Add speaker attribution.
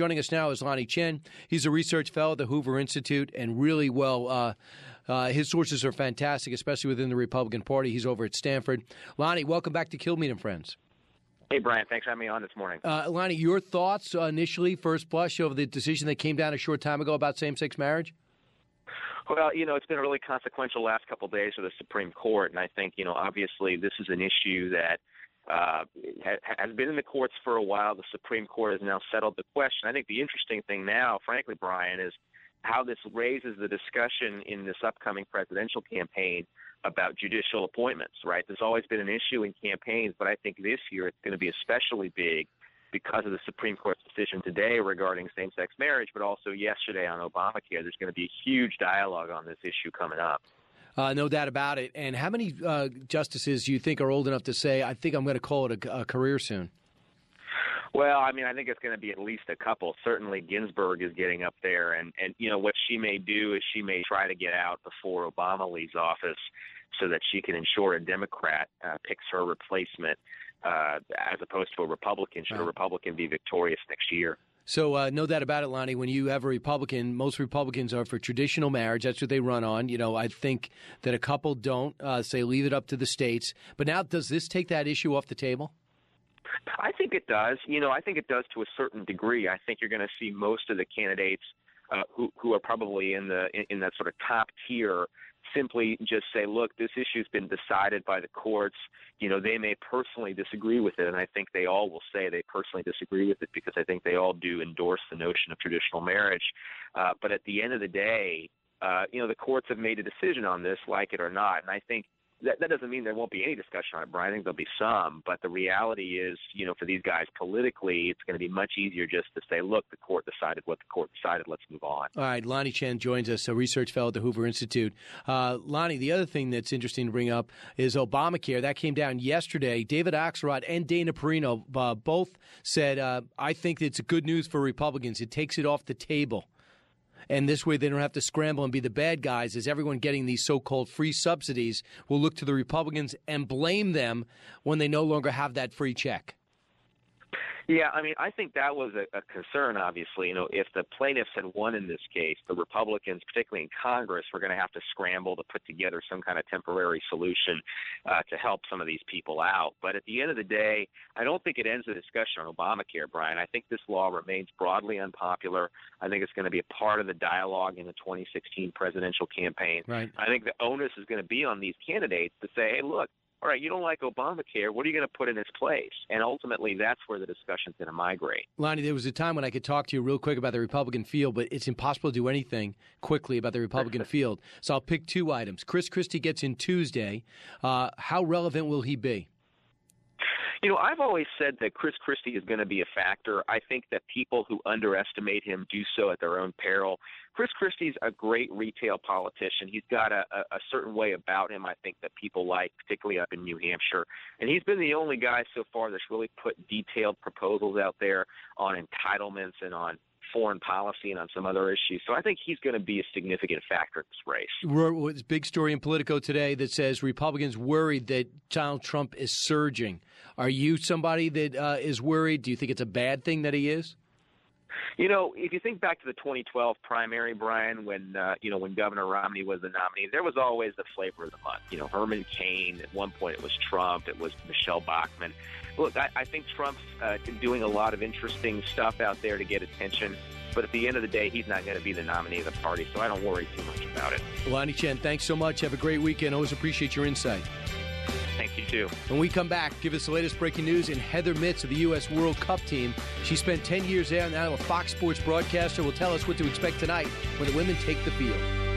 Speaker 1: Joining us now is Lanhee Chen. He's a research fellow at the Hoover Institute and really well. Uh, uh, his sources are fantastic, especially within the Republican Party. He's over at Stanford. Lanhee, welcome back to Kilmeade and Friends.
Speaker 2: Hey, Brian, thanks for having me on this morning.
Speaker 1: Uh, Lanhee, your thoughts uh, initially, first blush, over the decision that came down a short time ago about same sex marriage?
Speaker 2: Well, you know, it's been a really consequential last couple of days for the Supreme Court, and I think, you know, obviously this is an issue that uh, has been in the courts for a while. The Supreme Court has now settled the question. I think the interesting thing now, frankly, Brian, is how this raises the discussion in this upcoming presidential campaign about judicial appointments, right? There's always been an issue in campaigns, but I think this year it's going to be especially big because of the Supreme Court's decision today regarding same sex marriage, but also yesterday on Obamacare. There's going to be a huge dialogue on this issue coming up.
Speaker 1: Uh, no doubt about it. And how many uh, justices do you think are old enough to say, I think I'm going to call it a, a career soon?
Speaker 2: Well, I mean, I think it's going to be at least a couple. Certainly, Ginsburg is getting up there, and and you know what she may do is she may try to get out before Obama leaves office, so that she can ensure a Democrat uh, picks her replacement, uh, as opposed to a Republican. Should a Republican be victorious next year?
Speaker 1: So, uh, no doubt about it, Lanhee. When you have a Republican, most Republicans are for traditional marriage. That's what they run on. You know, I think that a couple don't uh, say leave it up to the states. But now, does this take that issue off the table?
Speaker 2: I think it does. You know, I think it does to a certain degree. I think you're going to see most of the candidates uh, who who are probably in the in, in that sort of top tier simply just say, look, this issue's been decided by the courts. You know, they may personally disagree with it, and I think they all will say they personally disagree with it because I think they all do endorse the notion of traditional marriage. Uh, but at the end of the day, uh, you know, the courts have made a decision on this, like it or not, and I think that, that doesn't mean there won't be any discussion on it, Brian. I think there'll be some, but the reality is, you know, for these guys politically, it's going to be much easier just to say, look, the court decided what the court decided. Let's move on.
Speaker 1: All right, Lanhee Chen joins us, a research fellow at the Hoover Institute. Uh, Lanhee, the other thing that's interesting to bring up is Obamacare. That came down yesterday. David Axelrod and Dana Perino uh, both said, uh, I think it's good news for Republicans. It takes it off the table and this way they don't have to scramble and be the bad guys as everyone getting these so-called free subsidies will look to the Republicans and blame them when they no longer have that free check.
Speaker 2: Yeah, I mean, I think that was a, a concern. Obviously, you know, if the plaintiffs had won in this case, the Republicans, particularly in Congress, were going to have to scramble to put together some kind of temporary solution uh, to help some of these people out. But at the end of the day, I don't think it ends the discussion on Obamacare, Brian. I think this law remains broadly unpopular. I think it's going to be a part of the dialogue in the 2016 presidential campaign.
Speaker 1: Right.
Speaker 2: I think the onus is going to be on these candidates to say, hey, look, all right, you don't like Obamacare. What are you going to put in its place? And ultimately, that's where the discussion's going to migrate.
Speaker 1: Lanhee, there was a time when I could talk to you real quick about the Republican field, but it's impossible to do anything quickly about the Republican field. So I'll pick two items. Chris Christie gets in Tuesday. Uh, how relevant will he be?
Speaker 2: You know, I've always said that Chris Christie is going to be a factor. I think that people who underestimate him do so at their own peril. Chris Christie's a great retail politician. He's got a, a, a certain way about him, I think, that people like, particularly up in New Hampshire. And he's been the only guy so far that's really put detailed proposals out there on entitlements and on foreign policy and on some other issues. So I think he's going to be a significant factor in this
Speaker 1: race. big story in Politico today that says Republicans worried that Donald Trump is surging. Are you somebody that uh, is worried? Do you think it's a bad thing that he is?
Speaker 2: You know, if you think back to the 2012 primary, Brian, when uh, you know when Governor Romney was the nominee, there was always the flavor of the month. You know, Herman Cain. At one point, it was Trump. It was Michele Bachmann. Look, I, I think Trump's uh, doing a lot of interesting stuff out there to get attention. But at the end of the day, he's not going to be the nominee of the party, so I don't worry too much about it.
Speaker 1: Lanhee Chen, thanks so much. Have a great weekend. Always appreciate your insight.
Speaker 2: Thank you, too.
Speaker 1: When we come back, give us the latest breaking news in Heather Mitts of the U.S. World Cup team. She spent 10 years there, and now a Fox Sports broadcaster will tell us what to expect tonight when the women take the field.